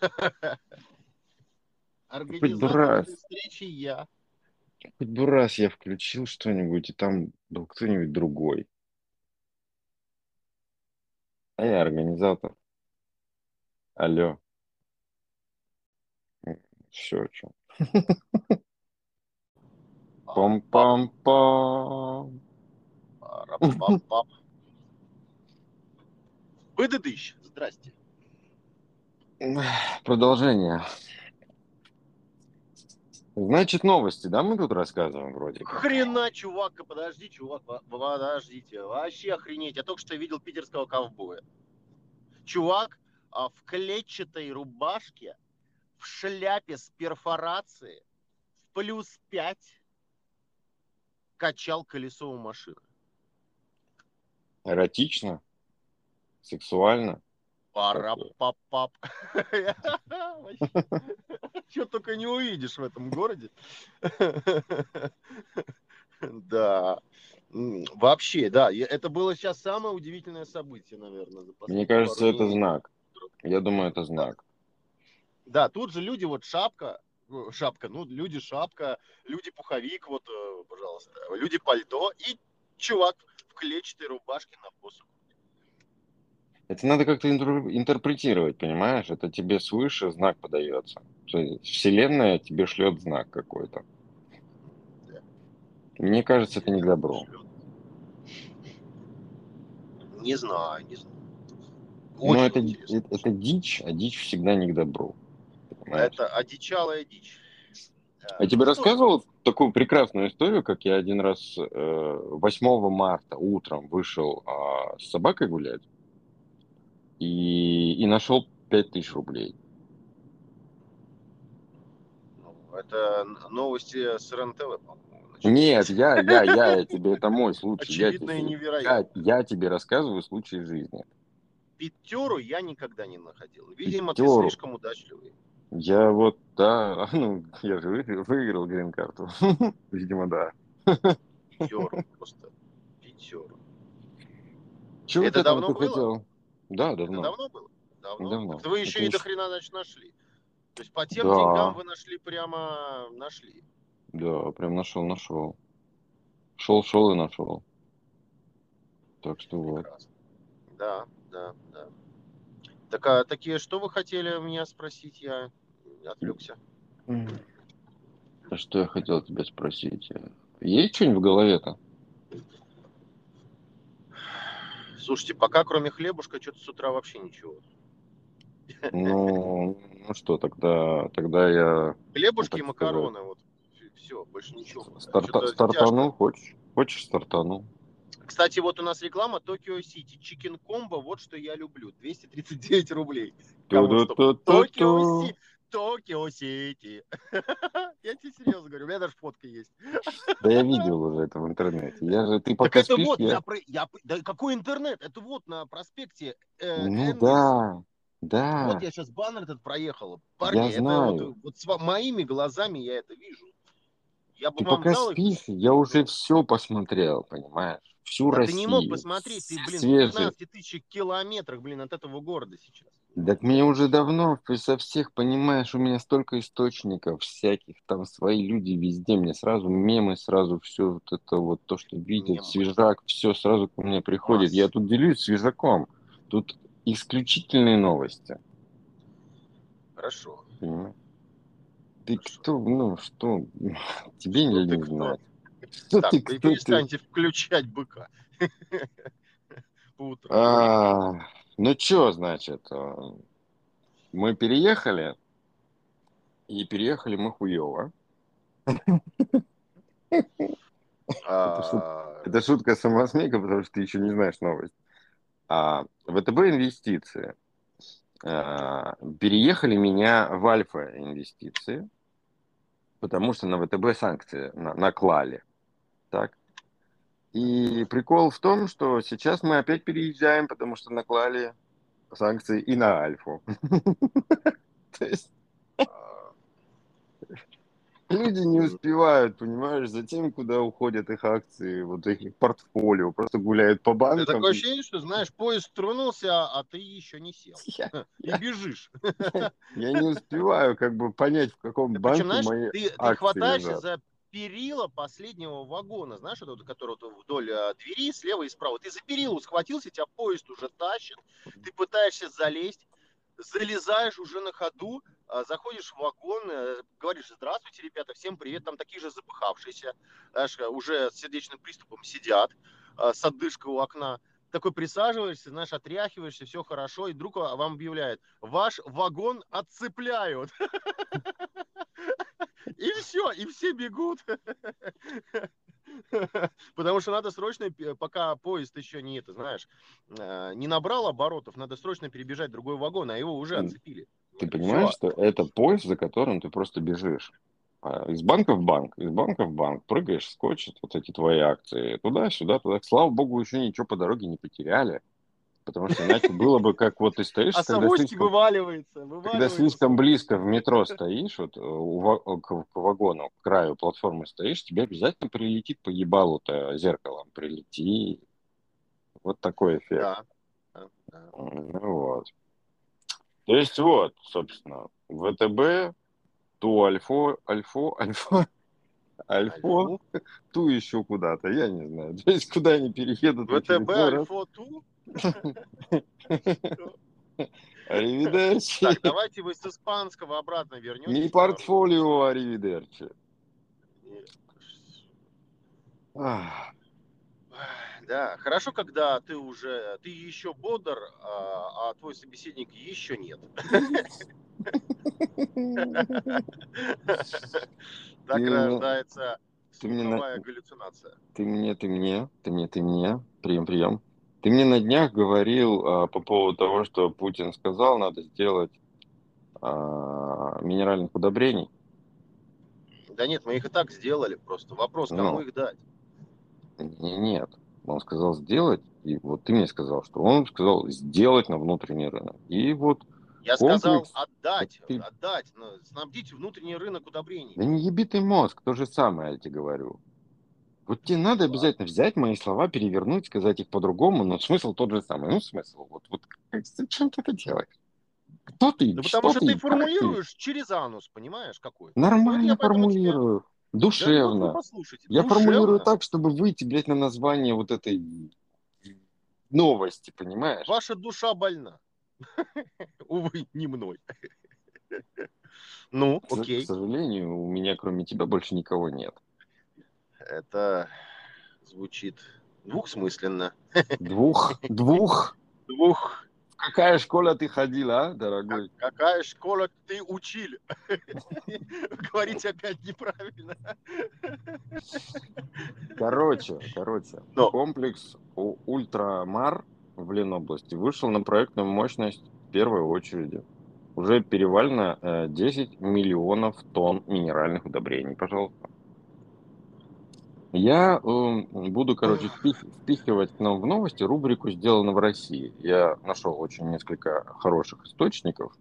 Организатор встречи я. Хоть бы раз я включил что-нибудь, и там был кто-нибудь другой. А я организатор. Алло. Все, что. Пам-пам-пам. Выдадыщ, здрасте. Продолжение. Значит, новости, да, мы тут рассказываем вроде как? Хрена, чувак, подожди, чувак, подождите. Вообще охренеть. Я только что видел питерского ковбоя. Чувак а, в клетчатой рубашке, в шляпе с перфорацией, в плюс 5 качал колесо у машины. Эротично? Сексуально? Пара пап пап Что только не увидишь в этом городе. Да. Вообще, да. Это было сейчас самое удивительное событие, наверное. Мне кажется, это знак. Я думаю, это знак. Да, тут же люди, вот шапка, ну, шапка, ну, люди шапка, люди пуховик, вот, э, пожалуйста, люди пальто и чувак в клетчатой рубашке на посуд. Это надо как-то интер- интерпретировать, понимаешь? Это тебе свыше знак подается. Вселенная тебе шлет знак какой-то. Мне кажется, это не к добру. Не знаю, не знаю. Но Очень это, интересно. это, это дичь, а дичь всегда не к добру. понимаешь? Это одичалая дичь. Я тебе рассказывал такую прекрасную историю, как я один раз э, 8 марта утром вышел а, с собакой гулять и, и нашел 5000 рублей. Ну, Это новости с РЕН-ТВ, по-моему. Нет, я, я, я, я тебе, это мой случай. Я Очевидно и тебе, я, невероятно. я тебе рассказываю случай жизни. Пятеру я никогда не находил. Видимо, Пятеру? ты слишком удачливый. Я вот, да, ну, я же выиграл, выиграл грин-карту. Видимо, да. Пятеру просто. Пятеру. Чего Это ты давно было? хотел? Да, Это давно. давно было? Давно? Давно. Так вы еще Это и до еще- хрена, значит, нашли. То есть по тем Да. деньгам вы нашли прямо нашли. Да, прям нашел, нашел. Шел, шел и нашел. Так что вот. Прекрасно. Да, да, да. Так, а такие, что вы хотели меня спросить? Я отвлекся. А что я хотел тебя спросить? Есть что-нибудь в голове-то? Слушайте, пока кроме хлебушка что-то с утра вообще ничего. Ну, ну что, тогда, тогда я Хлебушки и макароны, вот. Все, больше ничего. старта- Что-то стартану. Хочешь? Хочешь стартану? тяжко. Кстати, вот у нас реклама Токио Сити. Chicken combo, вот что я люблю. 239 рублей. Токио. Сити. Токио Сити. Я тебе серьезно говорю, у меня даже фотка есть. Да я видел уже это в интернете. Я же, ты Так пока это спишь, вот, я... я... про- я... Да какой интернет? Это вот на проспекте э, Ну Энгельса. да, да. Вот я сейчас баннер этот проехал. Парни, это знаю. вот, вот с моими глазами я это вижу. Я бы Ты пока дал спишь, я уже все посмотрел, понимаешь? Всю Да ты Россию. не мог посмотреть, ты, блин, в свежие. 15 тысяч километрах, блин, от этого города сейчас. Так мне уже давно со всех понимаешь, у меня столько источников всяких, там свои люди везде, мне сразу мемы, сразу все вот это вот то, что видят, Мемы. свежак, все сразу ко мне приходит. Класс. Я тут делюсь свежаком. Тут исключительные новости. Хорошо. понимаешь? Ты Хорошо. кто, ну что, тебе Что не, знать. Что Так, ты, кто ты? перестаньте включать быка. По утрам. Ну что, значит, э, мы переехали, и переехали мы хуево. А, Это шутка самосмейка, потому что ты еще не знаешь новость. А, ВТБ инвестиции. А, переехали меня в Альфа инвестиции, потому что на ВТБ санкции на- наклали. Так. И прикол в том, что сейчас мы опять переезжаем, потому что наклали санкции и на Альфу. То есть а, Люди не успевают, понимаешь, за тем, куда уходят их акции, вот их портфолио, просто гуляют по банкам. Это такое ощущение, что, знаешь, поезд тронулся, а ты еще не сел. Я, и бежишь. Я, я не успеваю как бы понять, в каком ты банке мои ты, акции ты хватаешься лежат. за перила последнего вагона, знаешь, это, который вот вдоль а, двери, слева и справа. Ты за перилу схватился, тебя поезд уже тащит, ты пытаешься залезть, залезаешь уже на ходу, а, заходишь в вагон, э, говоришь, здравствуйте, ребята, всем привет, там такие же запыхавшиеся, знаешь, уже с сердечным приступом сидят, а, с отдышкой у окна, такой присаживаешься, знаешь, отряхиваешься, все хорошо, и вдруг вам объявляет, ваш вагон отцепляют. И все, и все бегут. Потому что надо срочно, пока поезд еще не это, знаешь, а, не набрал оборотов, надо срочно перебежать другой вагон, а его уже отцепили. Ты понимаешь, Все. что это поезд, за которым ты просто бежишь. А, из банка в банк, из банка в банк, прыгаешь, скочит вот эти твои акции, туда-сюда, туда. Слава богу, еще ничего по дороге не потеряли. Потому что иначе было бы как вот ты стоишь, а когда, слишком, вываливается, вываливается. когда слишком близко в метро стоишь, вот э, у, к, к вагону, к краю платформы стоишь, тебе обязательно прилетит по ебалу-то зеркалом, прилети. Вот такой эффект. Да. да. Ну вот. То есть вот, собственно, ВТБ, ту альфо, альфо, альфа, альфо, ту еще куда-то, я не знаю. То есть куда они переедут? ВТБ, альфо, ту? Аривидерчи. Так, давайте вы с испанского обратно вернетесь. Не портфолио, аривидерчи. Да, хорошо, когда ты уже, ты еще бодр, а, а твой собеседник еще нет. Так рождается слуховая галлюцинация. Ты мне, ты мне, ты мне, ты мне, прием, прием. Ты мне на днях говорил а, по поводу того, что Путин сказал, надо сделать а, минеральных удобрений. Да нет, мы их и так сделали. Просто вопрос, кому ну, их дать? Нет, он сказал сделать, и вот ты мне сказал, что он сказал сделать на внутренний рынок. И вот я комплекс... сказал отдать, ты... отдать, снабдить внутренний рынок удобрений. Да не еби ты мозг, то же самое я тебе говорю. Вот тебе надо обязательно взять мои слова, перевернуть, сказать их по-другому, но смысл тот же самый. Ну, смысл. Вот, вот зачем ты это делаешь? Кто ты? Да потому что, что ты формулируешь ты? через анус, понимаешь, какой? Нормально вот формулирую. Тебя... Душевно. Да, я Душевно. формулирую так, чтобы выйти, блядь, на название вот этой новости, понимаешь? Ваша душа больна. Увы, не мной. Ну, окей. К сожалению, у меня кроме тебя больше никого нет. Это звучит двухсмысленно. Двух? Двух? Двух. какая школа ты ходила, а, дорогой? какая школа ты учил? Говорить опять неправильно. Короче, короче. Но. Комплекс Ультрамар в Ленобласти вышел на проектную мощность в первой очереди. Уже перевалено 10 э, миллионов тонн минеральных удобрений, пожалуйста. Я э, буду, короче, впихивать к нам в новости рубрику «Сделано в России». Я нашел очень несколько хороших источников,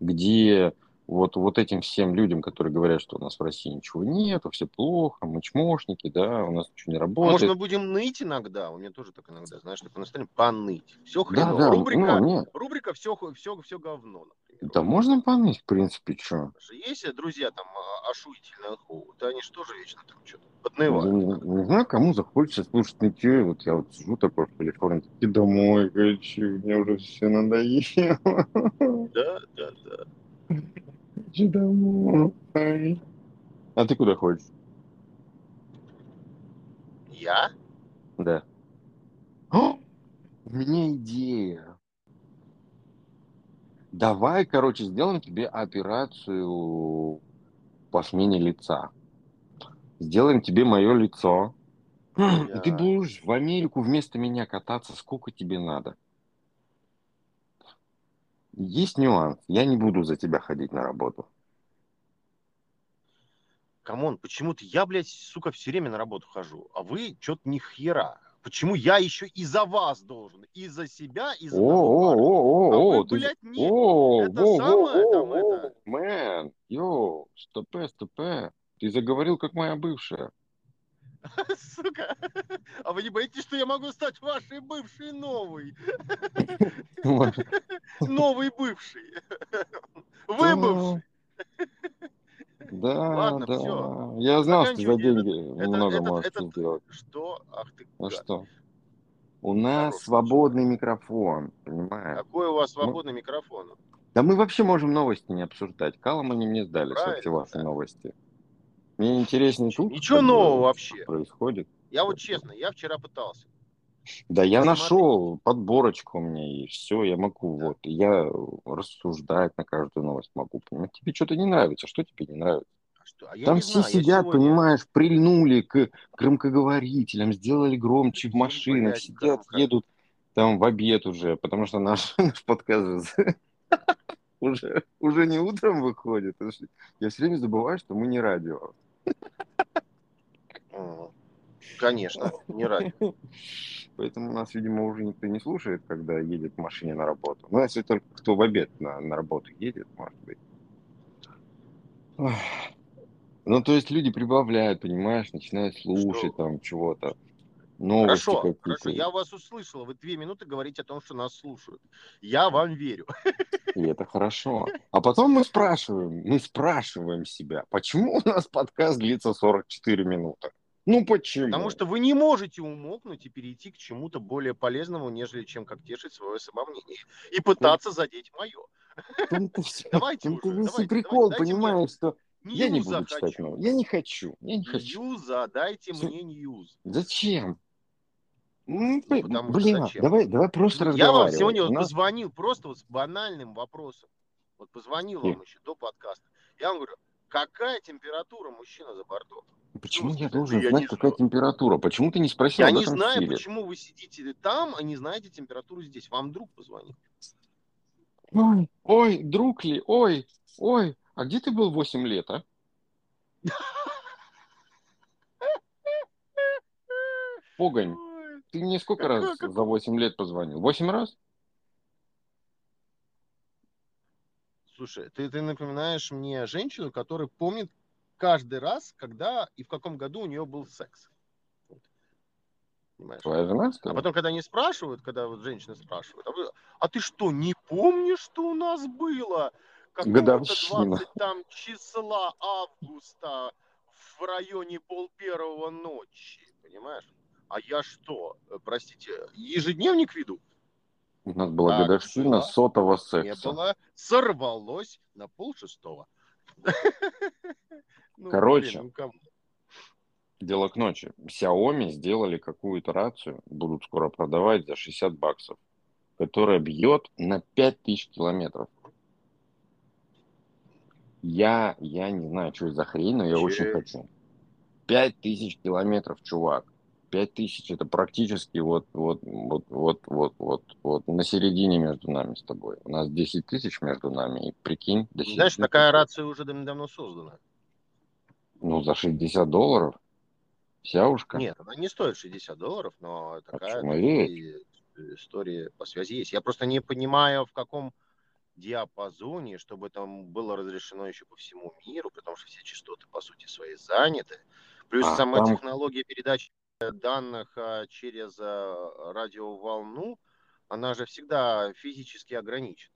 где вот, вот этим всем людям, которые говорят, что у нас в России ничего нет, все плохо, мы чмошники, да, у нас ничего не работает. Может, мы будем ныть иногда? У меня тоже так иногда, знаешь, так настроение поныть. Все хреново. Да, да, рубрика, ну, рубрика все, все, все говно, например. Да можно поныть, в принципе, что. Есть друзья там ошуительные, да они же вечно там что-то поднывают. Не, не, не знаю, кому захочется слушать нытье, вот я вот сижу такой в Калифорнии, и домой хочу, мне уже все надоело. Да, да, да. Хочу домой. А ты куда хочешь? Я? Да. О, у меня идея. Давай, короче, сделаем тебе операцию по смене лица. Сделаем тебе мое лицо. Я... И ты будешь в Америку вместо меня кататься, сколько тебе надо. Есть нюанс. Я не буду за тебя ходить на работу. Come on, почему-то я, блядь, сука, все время на работу хожу, а вы что-то ни хера. Почему я еще и за вас должен? И за себя, и за о, о, о, о, а блядь, нет. О, это о, самое о, там о, это. Man, yo, стопе, стопе. Ты заговорил, как моя бывшая. Сука. А вы не боитесь, что я могу стать вашей бывшей новой? Новый бывший. Вы бывший. Да, Ладно, да. всё. Я знал, что за деньги Это- много это- можете это- сделать. Что? Ах ты. Ну что? У нас Хороший свободный микрофон, понимаешь? Какой у вас свободный микрофон? Да мы вообще можем новости не обсуждать. Калом они мне сдали, все ваши да. новости. Мне интереснее тут. Ничего нового вообще. происходит. Я вот честно, я вчера пытался. Да я нашел подборочку у меня и все, я могу вот, я рассуждать на каждую новость могу. Понимаешь? Тебе что-то не нравится, что тебе не нравится? А что? А Там все знаю, сидят, сегодня- понимаешь, прильнули к громкоговорителям, сделали громче в машинах, сидят, едут там в обед уже, потому что наш, наш подкаст уже, уже не утром выходит. Я все время забываю, что мы не радио. М, Конечно, не радио. Поэтому нас, видимо, уже никто не слушает, когда едет в машине на работу. Ну, если только кто в обед на, на работу едет, может быть. Ну, то есть люди прибавляют, понимаешь, начинают слушать Что? там чего-то. Новости Хорошо, какие-то. хорошо, я вас услышал. Вы две минуты говорите о том, что нас слушают. Я вам верю. И это хорошо. А потом мы спрашиваем, мы спрашиваем себя, почему у нас подкаст длится 44 минуты? Ну почему? Потому что вы не можете умолкнуть и перейти к чему-то более полезному, нежели чем как тешить свое самомнение. И пытаться задеть мое. Давайте уже, давайте, прикол, давайте, понимаешь, что я не Ньюза буду читать хочу. новости. Я не хочу, я не хочу. Ньюза, дайте Всё. мне ньюз. Зачем? Ну, Ну, блин, потому что блин, зачем? давай, давай просто Я вам сегодня вот нас- позвонил просто вот с банальным вопросом. Вот позвонил Каким? вам еще до подкаста. Я вам говорю, какая температура мужчина за бортом? Почему Ну, я должен я знать, какая знаю. температура? Почему ты не спросил Я не знаю, Сири? почему вы сидите там, а не знаете температуру здесь. Вам друг позвонил. Ой, ой, друг ли, ой, ой, а где ты был 8 лет, а? Погонь, ты мне сколько раз за 8 лет позвонил? 8 раз? Слушай, ты, ты напоминаешь мне женщину, которая помнит каждый раз, когда и в каком году у нее был секс. Вот. Понимаешь? Твоя жена, что А ли? потом, когда они спрашивают, когда вот женщины спрашивают, а, вы- а ты что, не помнишь, что у нас было? Годовщина. 20 там числа августа в районе пол первого ночи, понимаешь? А я что, э, простите, ежедневник веду? У нас была Так, годовщина было. сотого Не секса. было, сорвалось на пол шестого. Ну, Короче. ну? Дело к ночи. Xiaomi сделали какую-то рацию, будут скоро продавать за 60 баксов, которая бьет на 5000 километров. Я, я не знаю, что это за хрень, но я Че? очень хочу. 5000 километров, чувак. 5000 это практически вот, вот, вот, вот, вот, вот, вот на середине между нами с тобой. У нас 10 тысяч между нами, и прикинь, до Знаешь, середины такая рация уже дав- давно создана. Ну, за 60 долларов. Сяушка. Нет, она не стоит 60 долларов, но такая чем и такие истории по связи есть. Я просто не понимаю, в каком диапазоне, чтобы там было разрешено еще по всему миру, потому что все частоты, по сути, свои заняты. Плюс А, сама там- технология передачи данных а, через а, радиоволну, она же всегда физически ограничена.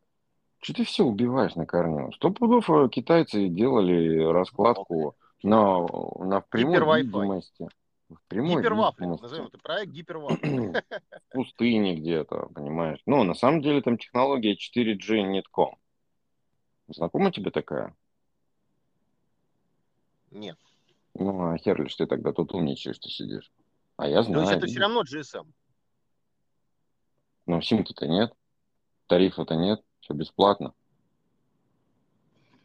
Что ты все убиваешь на корню? Сто пудов э, китайцы делали раскладку на, на в прямой видимости. В прямой Гипервафлинг, назовем это проект гипервафлинг. В пустыне где-то, понимаешь? Ну, на самом деле там технология 4G Netcom. Знакома тебе такая? Нет. Ну, а хер ли ж ты тогда тут умничаешь, ты сидишь? А я То знаю. есть это все равно GSM. Но симки-то нет, тарифа-то нет, все бесплатно.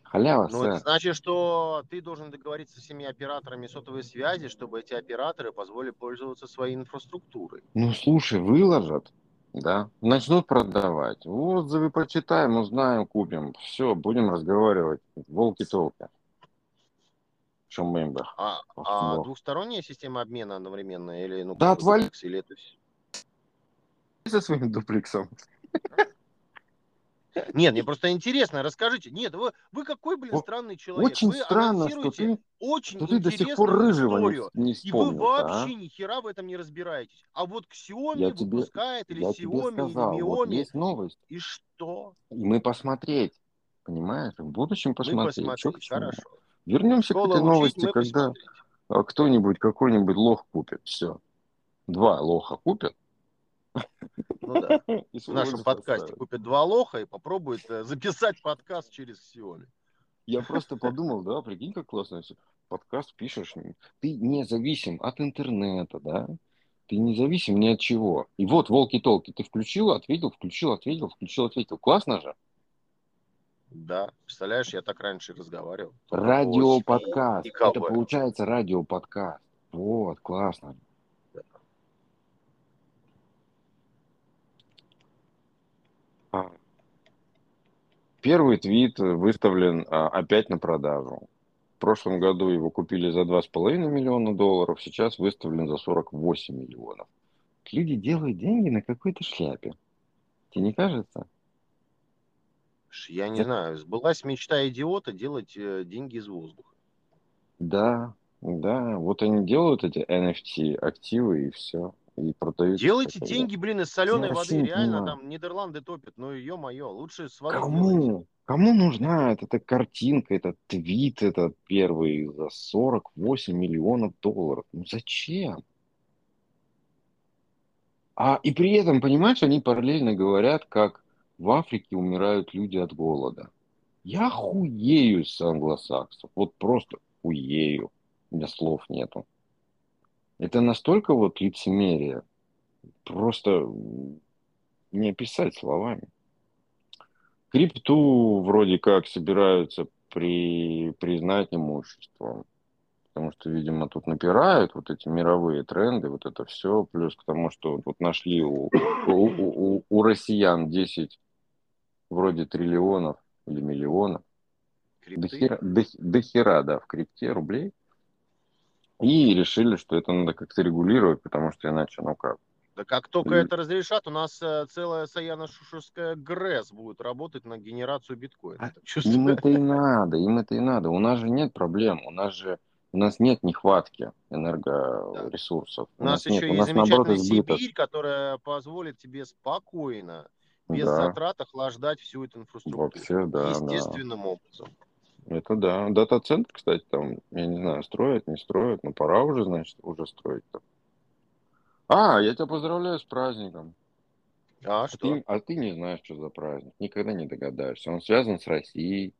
Халява, Ну, это значит, что ты должен договориться со всеми операторами сотовой связи, чтобы эти операторы позволили пользоваться своей инфраструктурой. Ну, слушай, выложат, да, начнут продавать. Отзывы почитаем, узнаем, купим. Все, будем разговаривать. Волки-толки. Чем мы им бы? А, а двухсторонняя система обмена одновременно или ну Да отвали. дуплекс, или это со своим дуплексом. Нет, мне просто интересно, расскажите. Нет, вы, вы какой, блин, странный человек. Очень вы странно, что ты, очень что ты до сих пор рыжего историю, не, не и вы вспомнил. а? вообще ни хера в этом не разбираетесь. А вот Xiaomi Я тебе- выпускает, или Я тебе Xiaomi, сказал, или вот Miomi, есть новость. и что? И мы посмотреть. Понимаешь? В будущем Мы посмотреть. Чё посмотреть, чему. хорошо. Вернемся к Школа этой учить, новости, когда посмотреть. а, кто-нибудь, какой-нибудь лох купит. Все. Два лоха купят. Ну да. В нашем подкасте оставят. купят два лоха и попробует э, записать подкаст через Xiaomi. Я просто подумал, да, прикинь, как классно. Подкаст пишешь, ты независим от интернета, да? Ты независим ни от чего. И вот волки-толки, ты включил, ответил, включил, ответил, включил, ответил. Классно же? Да, представляешь, я так раньше разговаривал. Радиоподкаст. Это получается радиоподкаст. Вот, классно. А. Первый твит выставлен а, опять на продажу. В прошлом году его купили за 2,5 миллиона долларов, сейчас выставлен за 48 миллионов. Люди делают деньги на какой-то шляпе. Тебе не кажется? Я не Это- знаю, сбылась мечта идиота делать э, деньги из воздуха. Да, да. Вот они делают эти NFT активы и все. И продают. Делайте бы. деньги, блин, из соленой Я воды. Реально, понимаю. там Нидерланды топят. Ну, ё-моё, лучше с водой делайте. Кому? Кому нужна эта картинка, этот твит, этот первый за 48 миллионов долларов? Ну зачем? А и при этом, понимаешь, они параллельно говорят, как в Африке умирают люди от голода. Я хуею с англосаксов. Вот просто хуею. У меня слов нету. Это настолько вот лицемерие. Просто не описать словами. Крипту вроде как собираются при, признать имуществом. Потому что, видимо, тут напирают вот эти мировые тренды, вот это все. Плюс к тому, что вот, нашли у, у- у- у россиян 10 вроде триллионов или миллионов. До Крипты. хера, до, до хера, да, в крипте рублей. И решили, что это надо как-то регулировать, потому что иначе, ну как, Да как только И- это разрешат, у нас э, целая Саяно-Шушерская ГРЭС будет работать на генерацию биткоина. А. Им это и надо, им это и надо. У нас же нет проблем, у нас же у нас нет нехватки энергоресурсов. У нас нет, еще у и нас наоборот замечательная избыток. Сибирь, которая позволит тебе спокойно, без Да, затрат охлаждать всю эту инфраструктуру. вообще, да, да. Естественным образом. Это да. Дата-центр, кстати, там, я не знаю, строят, не строят, но пора уже, значит, уже строить-то. А, я тебя поздравляю с праздником. А А что? ты, а ты не знаешь, что за праздник. Никогда не догадаешься. Он связан с Россией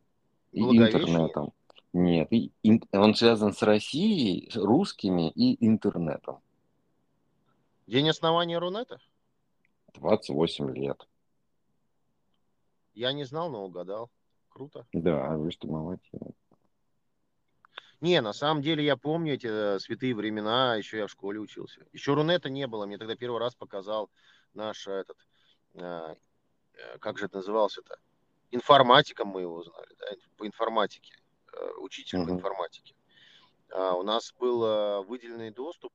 и интернетом. Нет, и ин- он связан с Россией, с русскими и интернетом. День основания Рунета? 28 лет. Я не знал, но угадал. Круто. Да, вы что, молодец. Не, на самом деле я помню эти э, святые времена, еще я в школе учился. Еще Рунета не было, мне тогда первый раз показал наш э, этот, э, как же это назывался-то? Информатиком мы его знали, да, по информатике, э, учитель по Мгм. информатике. А, У нас был э, выделенный доступ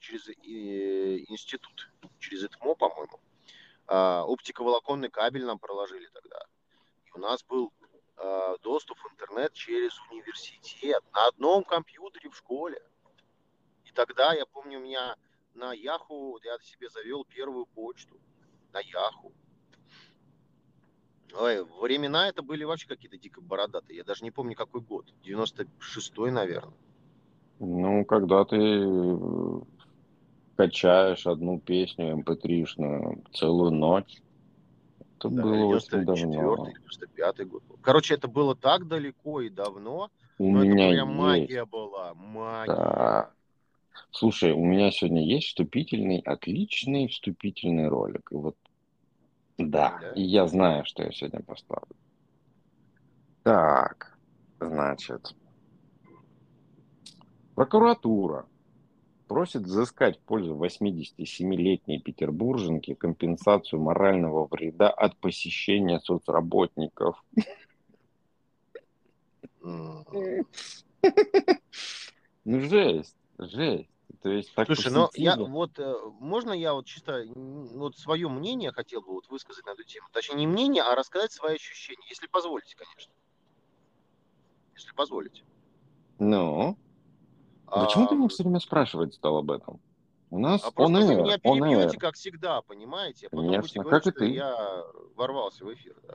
через институт, через ИТМО, по-моему. А, Оптиковолоконный кабель нам проложили тогда. И у нас был э, доступ в интернет через университет на одном компьютере в школе. И тогда, я помню, у меня на Яху, я себе завел первую почту на Яху. Ой, времена это были вообще какие-то дико бородатые. Я даже не помню, какой год. 96-й, наверное. Ну, когда ты качаешь одну песню mp3-шную целую ночь, это Да, было очень 94-й, давно. 95-й год. Короче, это было так далеко и давно, У но это меня прям есть. магия была. Магия. Да. Слушай, у меня сегодня есть вступительный, отличный вступительный ролик. И вот, да, Да? и я знаю, что я сегодня поставлю. Так, значит, прокуратура просит взыскать в пользу 87-летней петербурженки компенсацию морального вреда от посещения соцработников. Ну, жесть, жесть. То есть так Слушай, ну я вот э, можно я вот чисто вот свое мнение хотел бы вот высказать на эту тему. Точнее, не мнение, а рассказать свои ощущения, если позволите, конечно. Если позволите. Ну? А... Почему ты мне все время спрашивать стал об этом? У нас а просто вы меня перебьете, как всегда, понимаете? А потом Конечно, будете говорить, как и ты. я ворвался в эфир, да.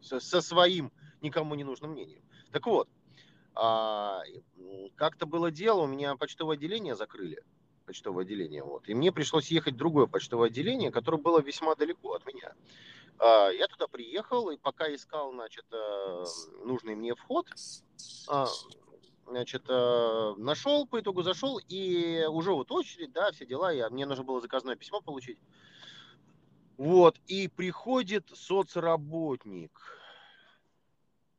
Со, со своим никому не нужным мнением. Так вот, а, как-то было дело, у меня почтовое отделение закрыли, почтовое отделение, вот, и мне пришлось ехать в другое почтовое отделение, которое было весьма далеко от меня. А, я туда приехал, и пока искал, значит, э, нужный мне вход, а, значит, э, нашел, по итогу зашел, и уже вот очередь, да, все дела, я, мне нужно было заказное письмо получить. Вот, и приходит соцработник,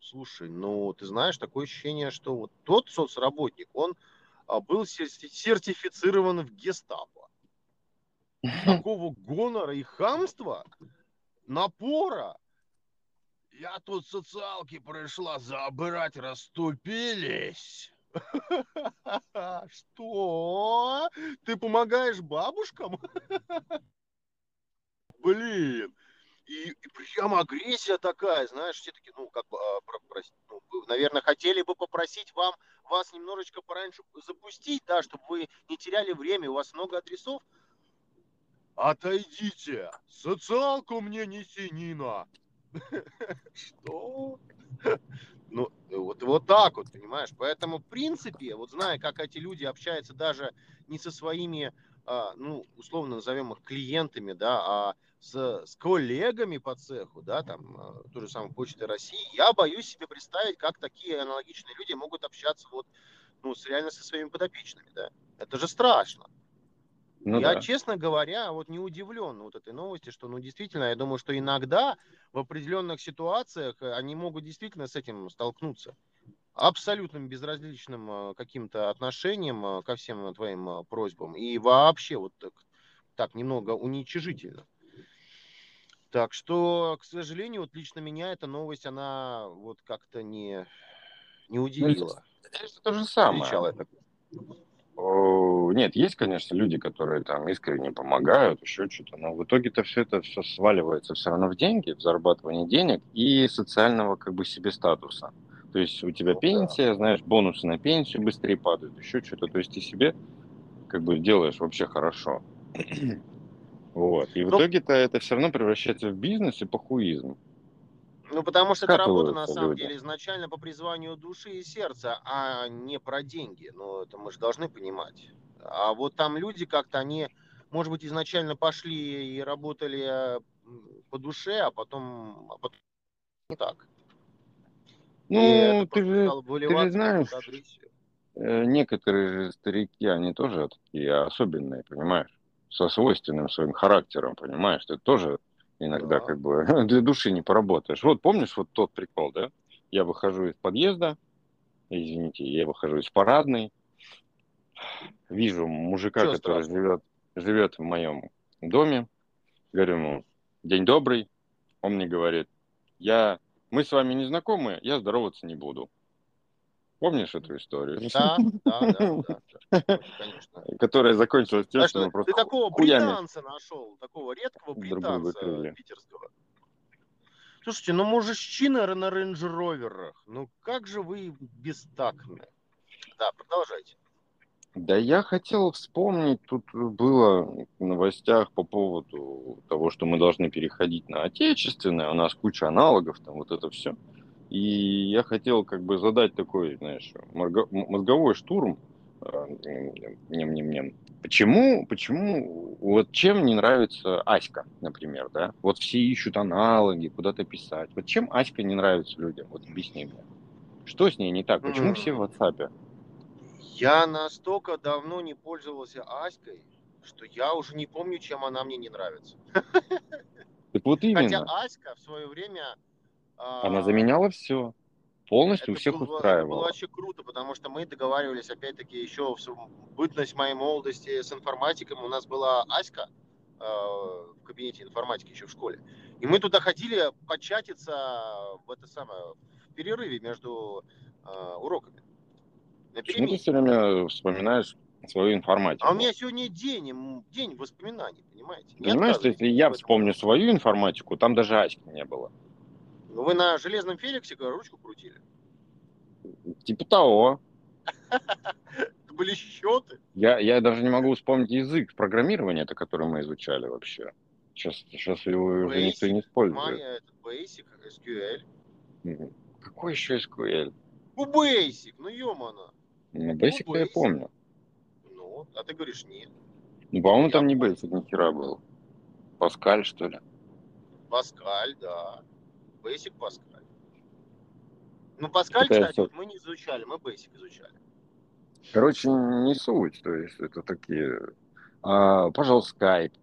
Слушай, ну ты знаешь, такое ощущение, что вот тот соцработник, он а, был сертифицирован в гестапо. Такого гонора и хамства, напора. Я тут социалки пришла забрать, расступились. Что? Ты помогаешь бабушкам? Блин, и, и прям агрессия такая, знаешь, все таки ну, как бы, а, про, про, ну, вы, наверное, хотели бы попросить вам, вас немножечко пораньше запустить, да, чтобы вы не теряли время, у вас много адресов. Отойдите, социалку мне неси, Нина. Что? Ну, вот, вот так вот, понимаешь? Поэтому, в принципе, вот зная, как эти люди общаются даже не со своими, а, ну, условно назовем их клиентами, да, а с, с коллегами по цеху, да, там, э, ту же самую Почты России, я боюсь себе представить, как такие аналогичные люди могут общаться вот, ну, с, реально со своими подопечными, да. Это же страшно. Ну, я, да. честно говоря, вот не удивлен вот этой новости, что, ну, действительно, я думаю, что иногда в определенных ситуациях э, они могут действительно с этим столкнуться. Абсолютным безразличным э, каким-то отношением ко всем твоим просьбам. И вообще вот так, так немного уничижительно. Так что, к сожалению, вот лично меня эта новость, она вот как-то не, не ну, удивила. Это то же самое. Это. Нет, есть, конечно, люди, которые там искренне помогают, еще что-то, но в итоге-то все это все сваливается все равно в деньги, в зарабатывание денег и социального как бы себе статуса. То есть у тебя ну, пенсия, знаешь, бонусы на пенсию быстрее падают, еще что-то. То есть ты себе как бы делаешь вообще хорошо. Вот. И в Но... итоге-то это все равно превращается в бизнес и похуизм. Ну, потому что это работа, на самом люди. деле, изначально по призванию души и сердца, а не про деньги. Ну, это мы же должны понимать. А вот там люди как-то, они, может быть, изначально пошли и работали по душе, а потом, а потом не так. Ну, ты же, ты же знаешь, э, некоторые же старики, они тоже такие особенные, понимаешь? со свойственным своим характером, понимаешь? Ты тоже иногда да. как бы для души не поработаешь. Вот помнишь вот тот прикол, да? Я выхожу из подъезда, извините, я выхожу из парадной, вижу мужика, Что который живет, живет в моем доме, говорю ему, день добрый, он мне говорит, я, мы с вами не знакомы, я здороваться не буду. Помнишь эту историю? Да, да, да, да, конечно. Которая закончилась тем, что мы просто Ты такого британца нашел, такого редкого британца питерского. Слушайте, ну мужчины на рейндж-роверах, ну как же вы бестактны. Да, продолжайте. Да я хотел вспомнить, тут было в новостях по поводу того, что мы должны переходить на отечественное, у нас куча аналогов, там вот это все. И я хотел как бы задать такой, знаешь, мозговой штурм. Э, нем-нем-нем. Почему, почему, вот чем не нравится Аська, например, да? Вот все ищут аналоги, куда-то писать. Вот чем Аська не нравится людям? Вот объясни мне. Что с ней не так? Почему все в WhatsApp? Я настолько давно не пользовался Аськой, что я уже не помню, чем она мне не нравится. Так вот именно. Хотя Аська в свое время она а, заменяла все. Полностью это всех было, устраивала. Это было вообще круто, потому что мы договаривались, опять-таки, еще в бытность моей молодости с информатиком. У нас была Аська э, в кабинете информатики еще в школе. И мы туда ходили початиться в это самое в перерыве между э, уроками. Почему ты все время вспоминаешь свою информатику. А у меня сегодня день, день воспоминаний, понимаете? Понимаешь, что если я вспомню свою информатику, там даже Аськи не было. Ну, вы на железном Феликсе ручку крутили? Типа того. Это были счеты? Я, я даже не могу вспомнить язык программирования, это который мы изучали вообще. Сейчас, сейчас его Basic, уже никто не использует. Maya, это Basic, SQL. Какой еще SQL? Ну, Basic, ну ё-моно. Ну, Basic ну, я помню. Ну, а ты говоришь нет. Ну, по-моему, там не Basic, ни хера был. Паскаль, что ли? Паскаль, да. Basic Паскаль. Ну, Паскаль, это кстати, вот мы не изучали, мы Basic изучали. Короче, не суть, то есть это такие... А, пожалуйста, Skype.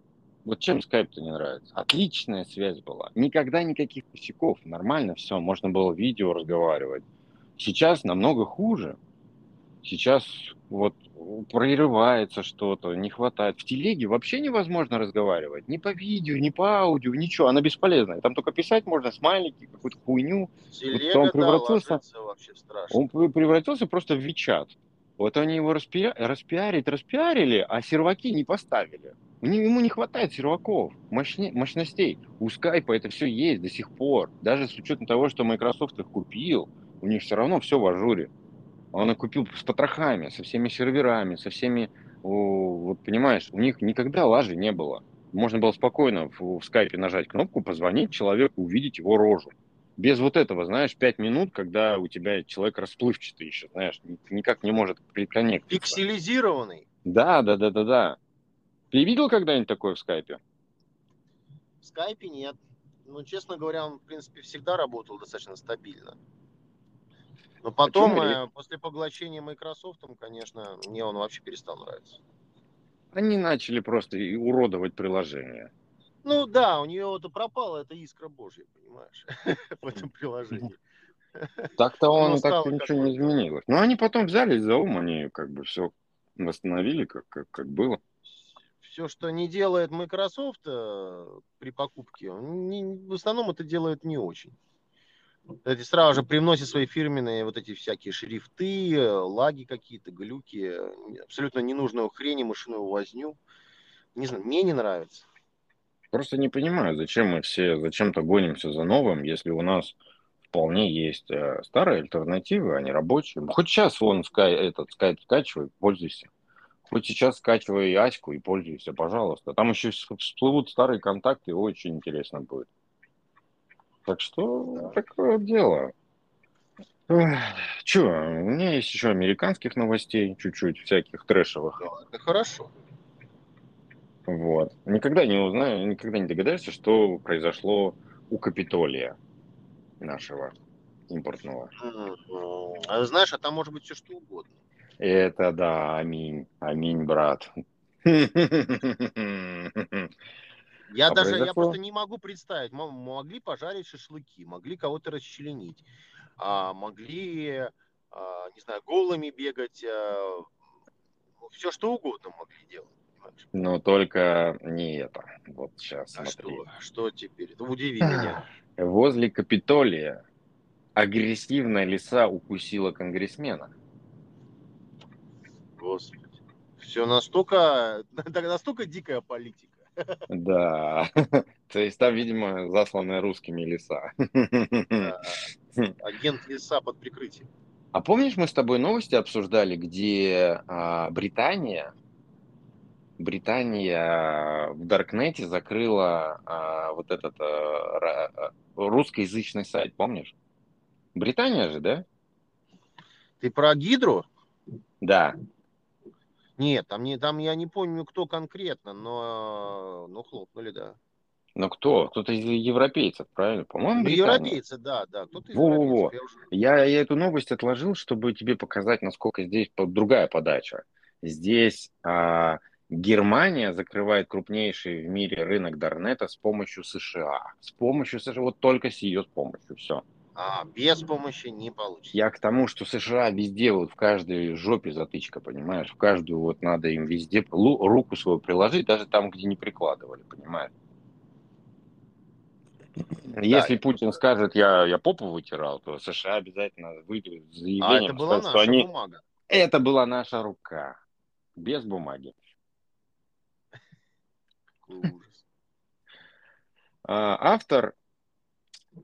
Вот чем Skype-то не нравится? Отличная связь была. Никогда никаких косяков. Нормально все. Можно было видео разговаривать. Сейчас намного хуже. Сейчас вот прерывается что-то, не хватает. В телеге вообще невозможно разговаривать. Ни по видео, ни по аудио, ничего. Она бесполезная. Там только писать можно, смайлики, какую-то хуйню. Телега, он превратился, да, вообще страшно. Он превратился просто в Вичат. Вот они его распиа... распиарить, распиарили, а серваки не поставили. Ему не хватает серваков, мощне... мощностей. У скайпа это все есть до сих пор. Даже с учетом того, что Microsoft их купил, у них все равно все в ажуре. Он их купил с потрохами, со всеми серверами, со всеми... Вот понимаешь, у них никогда лажи не было. Можно было спокойно в, в скайпе нажать кнопку, позвонить человеку, увидеть его рожу без вот этого, знаешь, пять минут, когда у тебя человек расплывчатый еще, знаешь, никак не может приконнектиться. Пикселизированный. Да, да, да, да, да. Ты видел когда-нибудь такое в скайпе? В скайпе нет. Ну, честно говоря, он, в принципе, всегда работал достаточно стабильно. Но потом, э, после поглощения Microsoft, конечно, мне он вообще перестал нравиться. Они начали просто уродовать приложение. Ну да, у нее это пропала эта искра Божья, понимаешь, в этом приложении. Так-то он так-то ничего не изменилось. Но они потом взялись за ум, они как бы все восстановили, как, как, как было. Все, что не делает Microsoft э, при покупке, в основном это делает не очень. Эти сразу же привносят свои фирменные вот эти всякие шрифты, лаги какие-то, глюки, абсолютно ненужную хрень, мышиную возню. Не знаю, мне не нравится. Просто не понимаю, зачем мы все зачем-то гонимся за новым, если у нас вполне есть э, старые альтернативы, они рабочие. Хоть сейчас вон скай, этот скайп скачивай, пользуйся. Хоть сейчас скачивай Аську и пользуйся, пожалуйста. Там еще всплывут старые контакты, очень интересно будет. Так что такое дело. Че, у меня есть еще американских новостей, чуть-чуть всяких трэшевых. Это хорошо. Вот. Никогда не узнаю, никогда не догадаешься, что произошло у Капитолия нашего импортного. А знаешь, а там может быть все что угодно. Это да, аминь, аминь, брат. Я а даже, произошло? я просто не могу представить. Могли пожарить шашлыки, могли кого-то расчленить, а, могли, а, не знаю, голыми бегать, а, все что угодно могли делать. Но только не это. Вот сейчас. А смотри. что? Что теперь? Это удиви меня. Возле Капитолия агрессивная лиса укусила конгрессмена. Господи. Все настолько, настолько дикая политика. Да. То есть там, видимо, засланная русскими леса. Агент леса под прикрытием. А помнишь, мы с тобой новости обсуждали, где а, Британия Британия в Даркнете закрыла а, вот этот а, русскоязычный сайт, помнишь? Британия же, да? Ты про Гидру? Да. Нет, там, не, там я не помню, кто конкретно, но ну, хлопнули, да. Ну кто? Кто-то из европейцев, правильно? По-моему, ну, европейцы, да, да. Кто-то из Во -во -во. Я, уже... я, я эту новость отложил, чтобы тебе показать, насколько здесь другая подача. Здесь а, Германия закрывает крупнейший в мире рынок Дарнета с помощью США. С помощью США, вот только с ее помощью, все. А, без помощи не получится. Я к тому, что США везде, вот в каждой жопе затычка, понимаешь? В каждую вот надо им везде руку свою приложить, даже там, где не прикладывали, понимаешь? Если да, Путин скажет, я, я попу вытирал, то США обязательно выйдут с заявлением, а это была что, наша они... бумага. Это была наша рука. без бумаги. Ужас. А, автор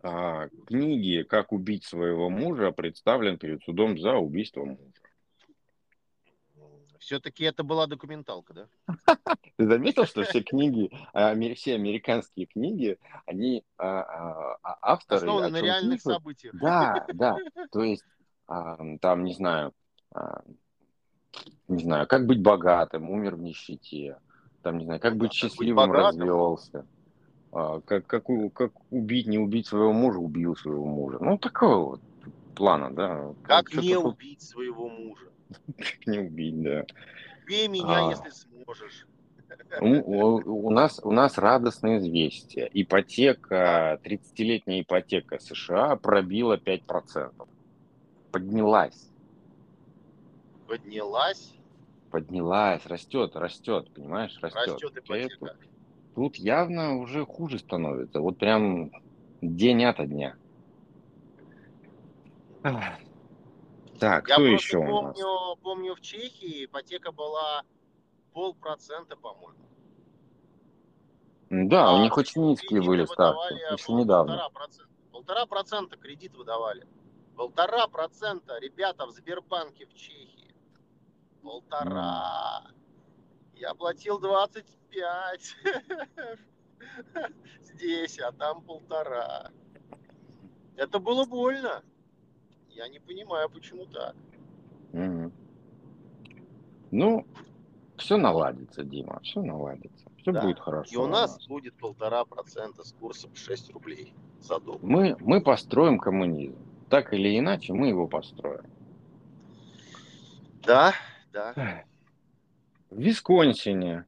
а, книги «Как убить своего мужа» представлен перед судом за убийство мужа. Все-таки это была документалка, да? Ты заметил, что все книги, а, все американские книги, они а, авторы... Основаны на реальных событиях. Да, да. То есть там, не знаю, не знаю, как быть богатым, умер в нищете, там, не знаю, как быть счастливым, развелся. А, как, как, как убить, не убить своего мужа, убил своего мужа. Ну, такого вот плана, да. Как Что не убить своего мужа. Как не убить, да. Убей меня, а... если сможешь. У, у, нас, у нас радостное известие. Ипотека, 30-летняя ипотека США пробила 5%. Поднялась. Поднялась? Поднялась, растет, растет, понимаешь, растет. Растет ипотека. Тут явно уже хуже становится. Вот прям день ото дня. Так, Я кто еще помню, у нас? помню, в Чехии ипотека была полпроцента, по-моему. Да, а у них очень низкие были ставки, еще недавно. Полтора процента кредит выдавали. Полтора процента, ребята, в Сбербанке в Чехии. Полтора. Я платил 25 здесь, а там полтора. Это было больно. Я не понимаю, почему так. Угу. Ну, все наладится, Дима, все наладится. Все да. будет хорошо. И у нас, у нас будет полтора процента с курсом 6 рублей за доллар. Мы, мы построим коммунизм. Так или иначе, мы его построим. Да, да. В Висконсине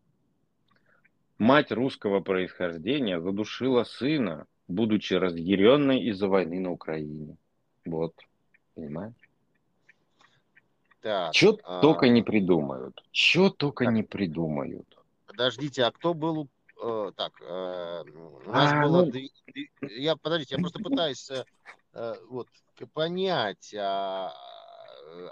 мать русского происхождения задушила сына, будучи разъяренной из-за войны на Украине. Вот, понимаешь? Так, Что а... только не придумают. Что только так. не придумают. Подождите, а кто был... Э, так, э, у нас а, было... Ну... Я, подождите, я просто пытаюсь э, э вот, понять, а,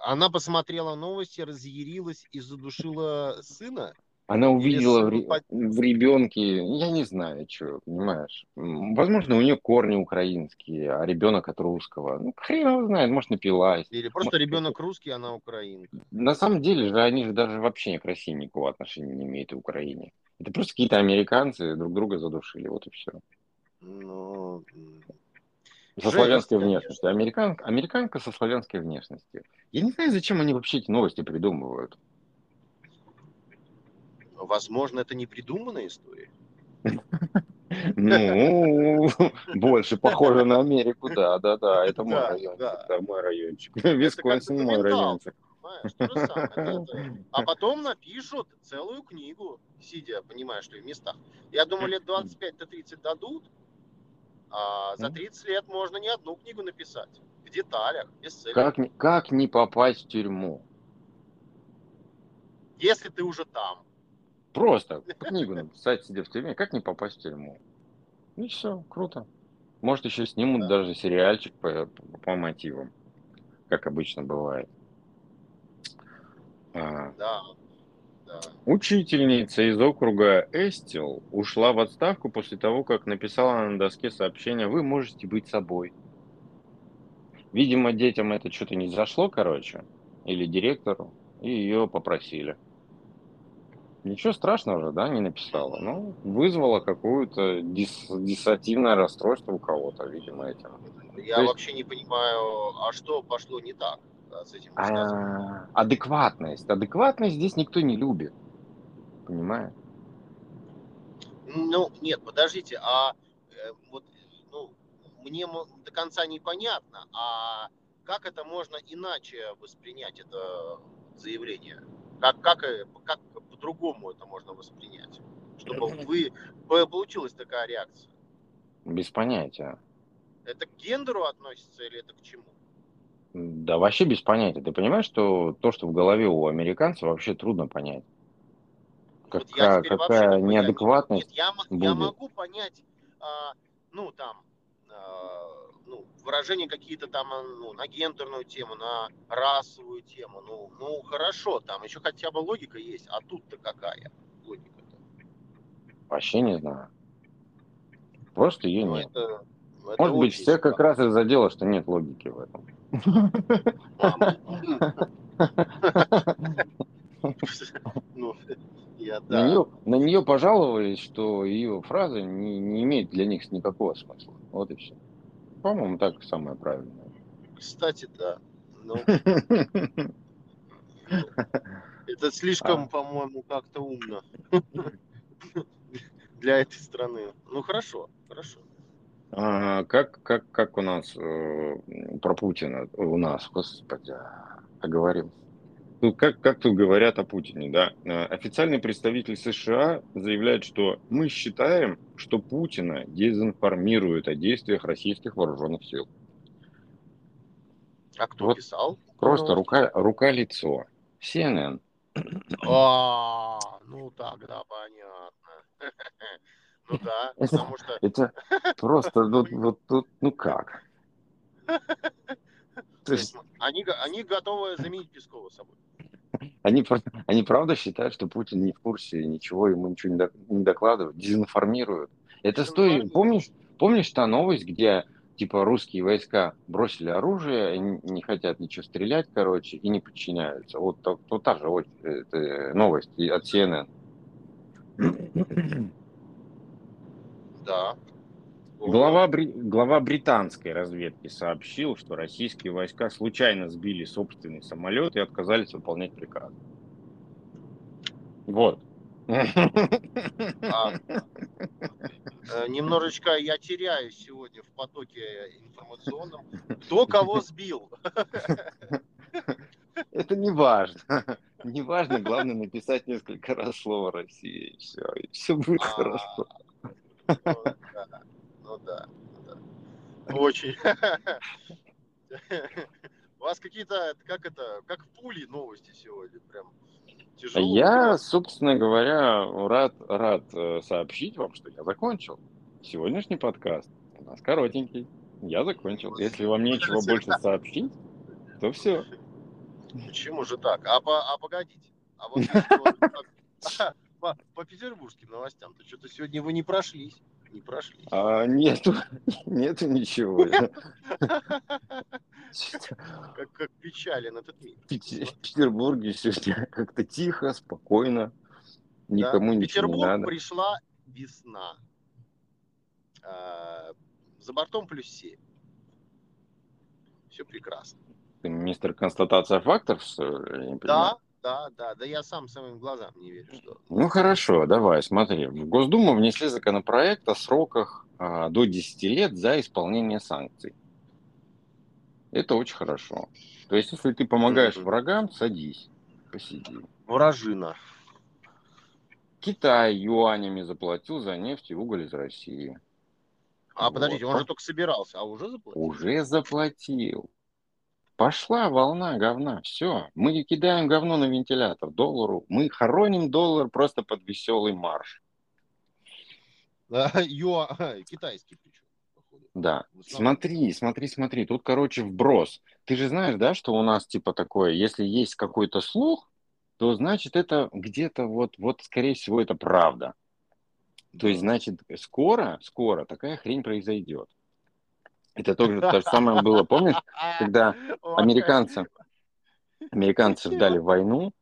она посмотрела новости, разъярилась и задушила сына? Она увидела в, в ребенке, я не знаю, что, понимаешь. Возможно, у нее корни украинские, а ребенок от русского. Ну, хрен его знает, может, напилась. Или просто может, ребенок русский, она украинка. На самом деле же они же даже вообще к России никакого отношения не имеют в Украине. Это просто какие-то американцы друг друга задушили, вот и все. Ну, со славянской внешностью. Американ, американка со славянской внешностью. Я не знаю, зачем они вообще эти новости придумывают. Возможно, это не придуманная история. Ну, больше похоже на Америку, да, да, да, это мой райончик, да, мой райончик. Висконсин мой райончик. А потом напишут целую книгу, сидя, понимаешь, что в местах. Я думаю, лет 25-30 дадут, а за 30 лет можно не одну книгу написать. В деталях, без цели. Как, как не попасть в тюрьму? Если ты уже там. Просто книгу написать, сидя в тюрьме, как не попасть в тюрьму. И все, круто. Может, еще снимут да. даже сериальчик по, по, по мотивам, как обычно бывает. А, да. да. Учительница из округа Эстил ушла в отставку после того, как написала на доске сообщение «Вы можете быть собой». Видимо, детям это что-то не зашло, короче, или директору, и ее попросили. Ничего страшного же, да, не написала. Ну, вызвала какое-то дис диссоциативное расстройство у кого-то, видимо, этим. Я есть... вообще не понимаю, а что пошло не так да, с этим а, Адекватность. Адекватность здесь никто не любит. Понимаешь? Ну, нет, подождите, а э, вот, ну, мне до конца непонятно, а как это можно иначе воспринять, это заявление? Как, как, э, как по-другому это можно воспринять? Чтобы вы, получилась такая реакция. Без понятия. Это к гендеру относится или это к чему? Да вообще без понятия. Ты понимаешь, что то, что в голове у американцев, вообще трудно понять. Вот какая какая неадекватность Нет, я, будет. я могу понять, а, ну там, а, выражения какие-то там а, ну, на гендерную тему, на расовую тему. Ну, ну хорошо, там еще хотя бы логика есть. А тут-то какая логика-то? Вообще не знаю. Просто ее ну, нет. Это, это Может быть, все как раз из-за дела, что нет логики в этом. Ну, на, нее, на нее пожаловались, что ее фраза не, не имеет для них никакого смысла. Вот и все. По-моему, так самое правильное. Кстати, да. Ну, это слишком, а. по-моему, как-то умно для этой страны. Ну хорошо, хорошо. А, как, как, как у нас э, про Путина, у нас, господи, оговорил. Ну, как, как тут говорят о Путине, да? Э, официальный представитель США заявляет, что мы считаем, что Путина дезинформируют о действиях российских вооруженных сил. А кто вот писал? Просто рука, рука-лицо. CNN. А, ну тогда понятно. Ну да, потому что... Это просто, вот тут, ну как? То есть... они, они готовы заменить Пескова собой. Они, они правда считают, что Путин не в курсе ничего, ему ничего не докладывают, дезинформируют. Это стоит, помнишь, помнишь та новость, где типа русские войска бросили оружие, они не хотят ничего стрелять, короче, и не подчиняются. Вот, вот, вот та же вот, это, новость от CNN. Да. Глава, глава британской разведки сообщил, что российские войска случайно сбили собственный самолет и отказались выполнять приказ. Вот. А, э, немножечко я теряюсь сегодня в потоке информационном. Кто кого сбил? Это не важно. Не важно, главное написать несколько раз слово Россия, и все, и все будет а, хорошо. Ну да, ну да. Очень. У вас какие-то, как это, как пули новости сегодня, прям тяжело. Я, собственно говоря, рад, рад э, сообщить вам, что я закончил сегодняшний подкаст. У нас коротенький. Я закончил. Если вам нечего больше сообщить, то все. Почему же так? А, по, а погодите. А вот по, по петербургским новостям, то что-то сегодня вы не прошлись. Не прошлись. А, нету, нету ничего. Как, как печален этот мир. В Петербурге сегодня как-то тихо, спокойно. Никому да, ничего не надо. пришла весна. А, за бортом плюс 7. Все прекрасно. Ты мистер констатация фактов? Да, да, да, да я сам своим глазам не верю, что... Ну хорошо, давай, смотри. В Госдуму внесли законопроект о сроках а, до 10 лет за исполнение санкций. Это очень хорошо. То есть, если ты помогаешь mm-hmm. врагам, садись, посиди. Вражина. Китай юанями заплатил за нефть и уголь из России. А вот. подождите, он же только собирался, а уже заплатил? Уже заплатил. Пошла волна говна. Все. Мы кидаем говно на вентилятор доллару. Мы хороним доллар просто под веселый марш. Юа, китайский причем. Да. Смотри, смотри, смотри. Тут, короче, вброс. Ты же знаешь, да, что у нас типа такое, если есть какой-то слух, то значит это где-то вот, вот, скорее всего, это правда. То есть, значит, скоро, скоро такая хрень произойдет. Это тоже то же самое было, помнишь, когда американцы, американцы дали войну,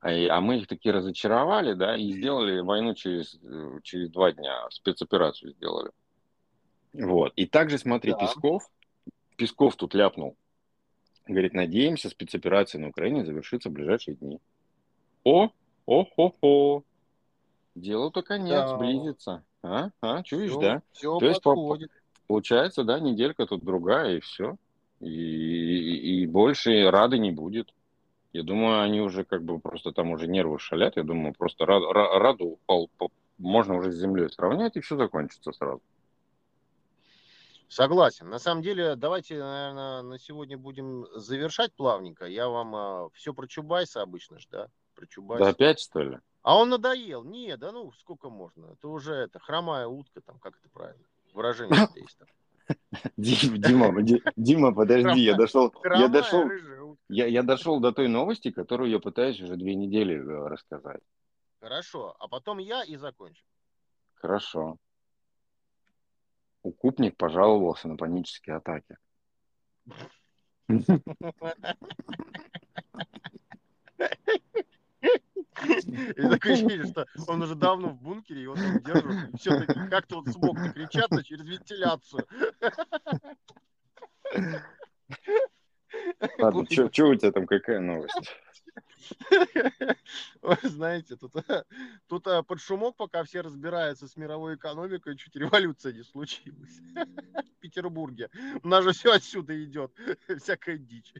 а, а мы их таки разочаровали, да, и сделали войну через, через два дня, спецоперацию сделали. Вот. И также, смотри, да. Песков, Песков тут ляпнул. Говорит, надеемся, спецоперация на Украине завершится в ближайшие дни. О, о-хо-хо. Делу-то конец, да. близится. А, а, чуешь, все, да? Все То есть, подходит. Получается, да, неделька тут другая, и все. И, и, и больше рады не будет. Я думаю, они уже как бы просто там уже нервы шалят. Я думаю, просто рад, раду пол, пол, можно уже с землей сравнять, и все закончится сразу. Согласен. На самом деле, давайте, наверное, на сегодня будем завершать плавненько. Я вам а, все про Чубайса обычно ж, да? Про Чубайса. Да опять, что ли? А он надоел. Не, да ну, сколько можно? Это уже это хромая утка, там, как это правильно? Выражение есть там. Дима, Дима, подожди, я дошел, я дошел, я, я дошел до той новости, которую я пытаюсь уже две недели э, рассказать. Хорошо, а потом я и закончу. Хорошо. Укупник пожаловался на панические атаки. И такое ощущение, что он уже давно в бункере, его там держат. Все-таки как-то вот смог накричаться через вентиляцию. Ладно, что у тебя там, какая новость? Вы знаете, тут, тут а, под шумок, пока все разбираются с мировой экономикой, чуть революция не случилась. В Петербурге. У нас же все отсюда идет. Всякая дичь.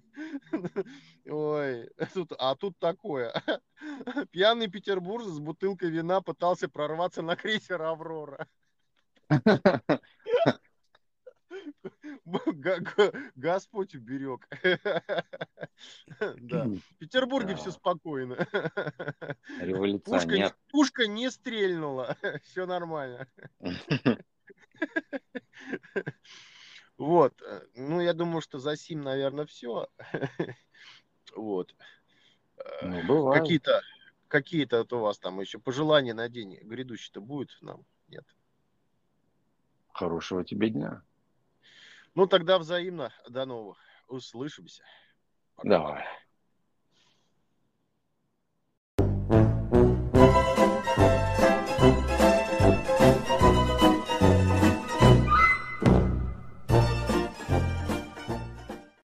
Ой, тут, а тут такое. Пьяный петербуржец с бутылкой вина пытался прорваться на крейсер «Аврора». Господь уберег. Да. В Петербурге все спокойно. Пушка, пушка не стрельнула. Все нормально. Вот. Ну, я думаю, что за сим, наверное, все. Вот. Ну, Какие-то какие-то у вас там еще пожелания на день грядущий-то будет нам? Нет. Хорошего тебе дня. Ну, тогда взаимно. До новых. Услышимся. Пока. Давай.